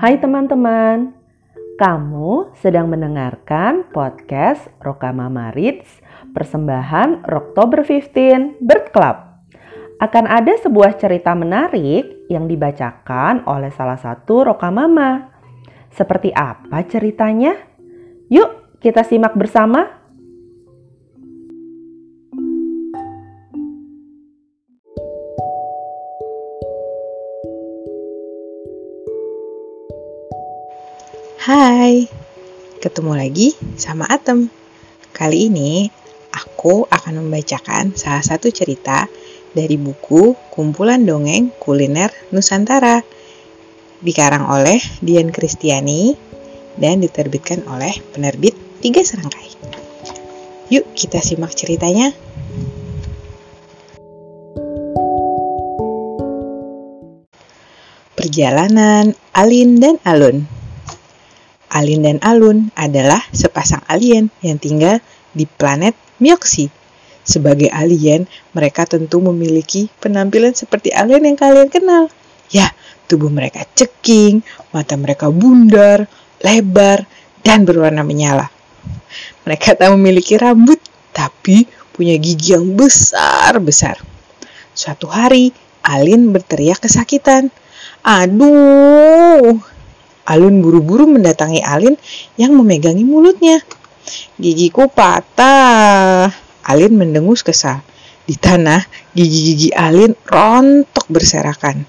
Hai teman-teman, kamu sedang mendengarkan podcast Rokamama Reads persembahan Oktober 15 Bird Club. Akan ada sebuah cerita menarik yang dibacakan oleh salah satu Rokamama. Seperti apa ceritanya? Yuk kita simak bersama. Hai, ketemu lagi sama Atem. Kali ini aku akan membacakan salah satu cerita dari buku Kumpulan Dongeng Kuliner Nusantara. Dikarang oleh Dian Kristiani dan diterbitkan oleh penerbit Tiga Serangkai. Yuk kita simak ceritanya. Perjalanan Alin dan Alun Alin dan Alun adalah sepasang alien yang tinggal di planet Myoxi. Sebagai alien, mereka tentu memiliki penampilan seperti alien yang kalian kenal. Ya, tubuh mereka ceking, mata mereka bundar, lebar, dan berwarna menyala. Mereka tak memiliki rambut, tapi punya gigi yang besar-besar. Suatu hari, Alin berteriak kesakitan. Aduh, Alun buru-buru mendatangi Alin yang memegangi mulutnya. Gigiku patah. Alin mendengus kesal. Di tanah, gigi-gigi Alin rontok berserakan.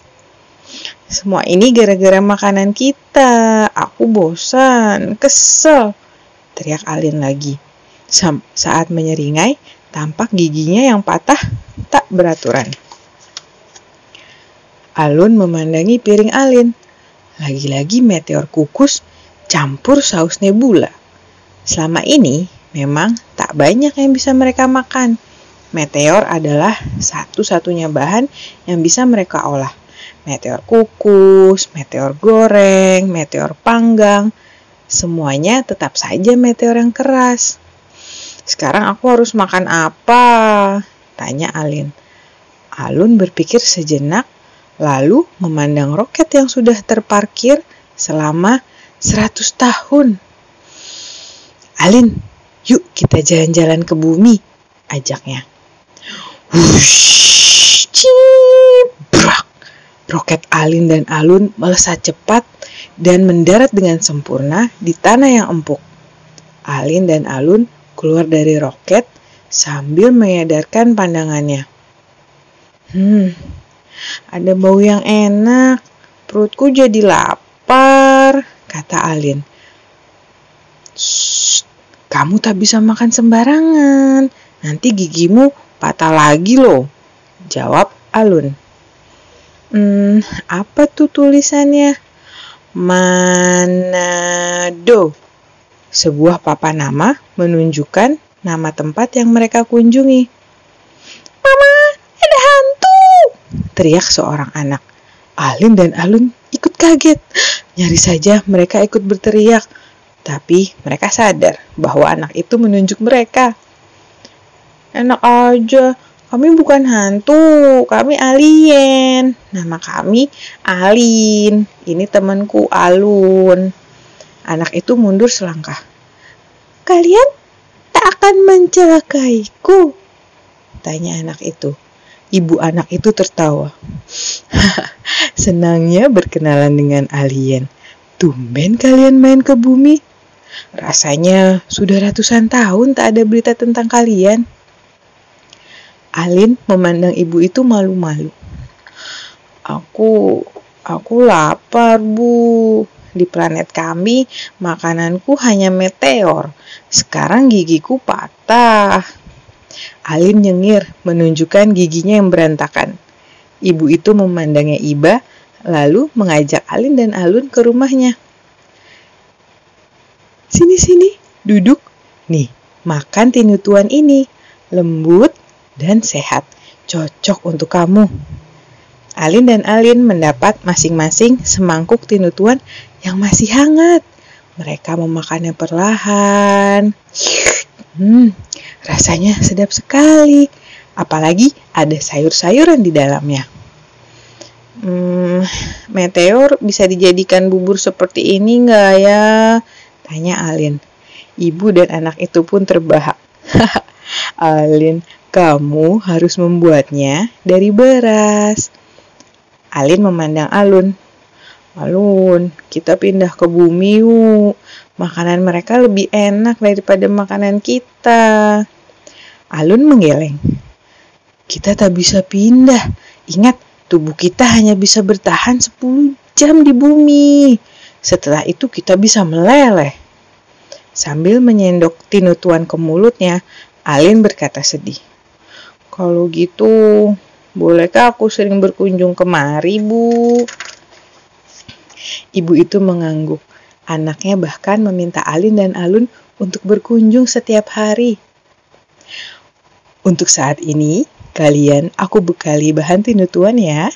Semua ini gara-gara makanan kita. Aku bosan, kesel. Teriak Alin lagi. Saat menyeringai, tampak giginya yang patah tak beraturan. Alun memandangi piring Alin. Lagi-lagi meteor kukus campur saus nebula. Selama ini memang tak banyak yang bisa mereka makan. Meteor adalah satu-satunya bahan yang bisa mereka olah. Meteor kukus, meteor goreng, meteor panggang, semuanya tetap saja meteor yang keras. Sekarang aku harus makan apa? Tanya Alin. Alun berpikir sejenak lalu memandang roket yang sudah terparkir selama 100 tahun. Alin, yuk kita jalan-jalan ke bumi, ajaknya. Wush, cibrak. Roket Alin dan Alun melesat cepat dan mendarat dengan sempurna di tanah yang empuk. Alin dan Alun keluar dari roket sambil menyadarkan pandangannya. Hmm, ada bau yang enak. Perutku jadi lapar, kata Alin. kamu tak bisa makan sembarangan. Nanti gigimu patah lagi loh, jawab Alun. Hmm, apa tuh tulisannya? Manado. Sebuah papan nama menunjukkan nama tempat yang mereka kunjungi. Mama! Teriak seorang anak. Alin dan Alun ikut kaget. Nyari saja mereka ikut berteriak. Tapi mereka sadar bahwa anak itu menunjuk mereka. Enak aja, kami bukan hantu, kami alien. Nama kami Alin. Ini temanku Alun. Anak itu mundur selangkah. Kalian tak akan mencelakaiku? Tanya anak itu. Ibu anak itu tertawa. Senangnya berkenalan dengan alien. Tumben kalian main ke bumi. Rasanya sudah ratusan tahun tak ada berita tentang kalian. Alin memandang ibu itu malu-malu. Aku aku lapar, Bu. Di planet kami makananku hanya meteor. Sekarang gigiku patah. Alin nyengir menunjukkan giginya yang berantakan. Ibu itu memandangnya iba, lalu mengajak Alin dan Alun ke rumahnya. Sini-sini, duduk. Nih, makan tinutuan ini. Lembut dan sehat. Cocok untuk kamu. Alin dan Alin mendapat masing-masing semangkuk tinutuan yang masih hangat. Mereka memakannya perlahan. Hmm, Rasanya sedap sekali, apalagi ada sayur-sayuran di dalamnya. Hmm, meteor bisa dijadikan bubur seperti ini nggak ya? Tanya Alin. Ibu dan anak itu pun terbahak. Alin, kamu harus membuatnya dari beras. Alin memandang Alun. Alun, kita pindah ke bumi yuk. Makanan mereka lebih enak daripada makanan kita. Alun menggeleng. Kita tak bisa pindah. Ingat, tubuh kita hanya bisa bertahan 10 jam di bumi. Setelah itu kita bisa meleleh. Sambil menyendok tinutuan ke mulutnya, Alin berkata sedih. Kalau gitu, bolehkah aku sering berkunjung kemari, Bu? Ibu itu mengangguk. Anaknya bahkan meminta Alin dan Alun untuk berkunjung setiap hari. Untuk saat ini, kalian aku bekali bahan tinutuan ya,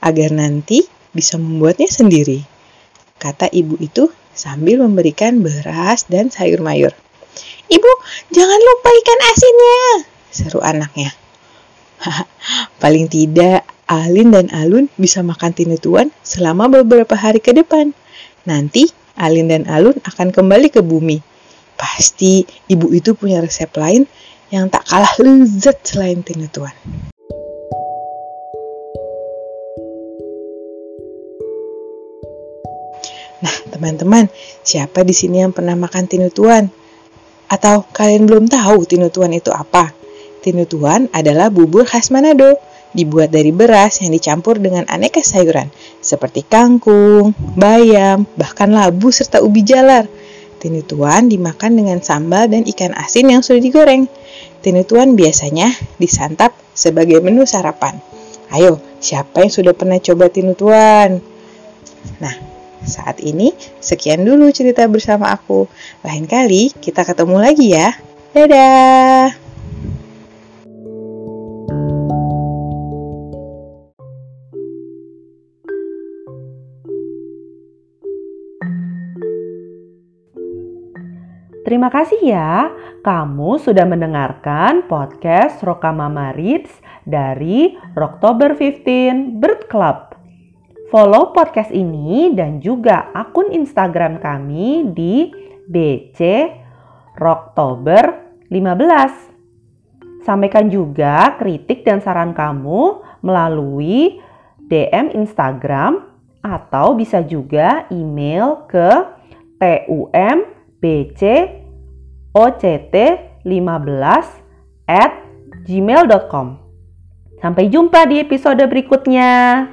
agar nanti bisa membuatnya sendiri. Kata ibu itu sambil memberikan beras dan sayur mayur. Ibu, jangan lupa ikan asinnya, seru anaknya. Paling tidak, Alin dan Alun bisa makan tinutuan selama beberapa hari ke depan. Nanti, Alin dan Alun akan kembali ke bumi. Pasti ibu itu punya resep lain yang tak kalah lezat selain tinutuan. Nah, teman-teman, siapa di sini yang pernah makan tinutuan? Atau kalian belum tahu tinutuan itu apa? Tinutuan adalah bubur khas Manado, dibuat dari beras yang dicampur dengan aneka sayuran seperti kangkung, bayam, bahkan labu serta ubi jalar. Tinutuan dimakan dengan sambal dan ikan asin yang sudah digoreng. Tinutuan biasanya disantap sebagai menu sarapan. Ayo, siapa yang sudah pernah coba tinutuan? Nah, saat ini, sekian dulu cerita bersama aku. Lain kali kita ketemu lagi ya. Dadah! Terima kasih ya, kamu sudah mendengarkan podcast Rokamama Reads dari Oktober 15 Bird Club. Follow podcast ini dan juga akun Instagram kami di BC Rocktober 15. Sampaikan juga kritik dan saran kamu melalui DM Instagram atau bisa juga email ke tumbcoct15 at gmail.com. Sampai jumpa di episode berikutnya.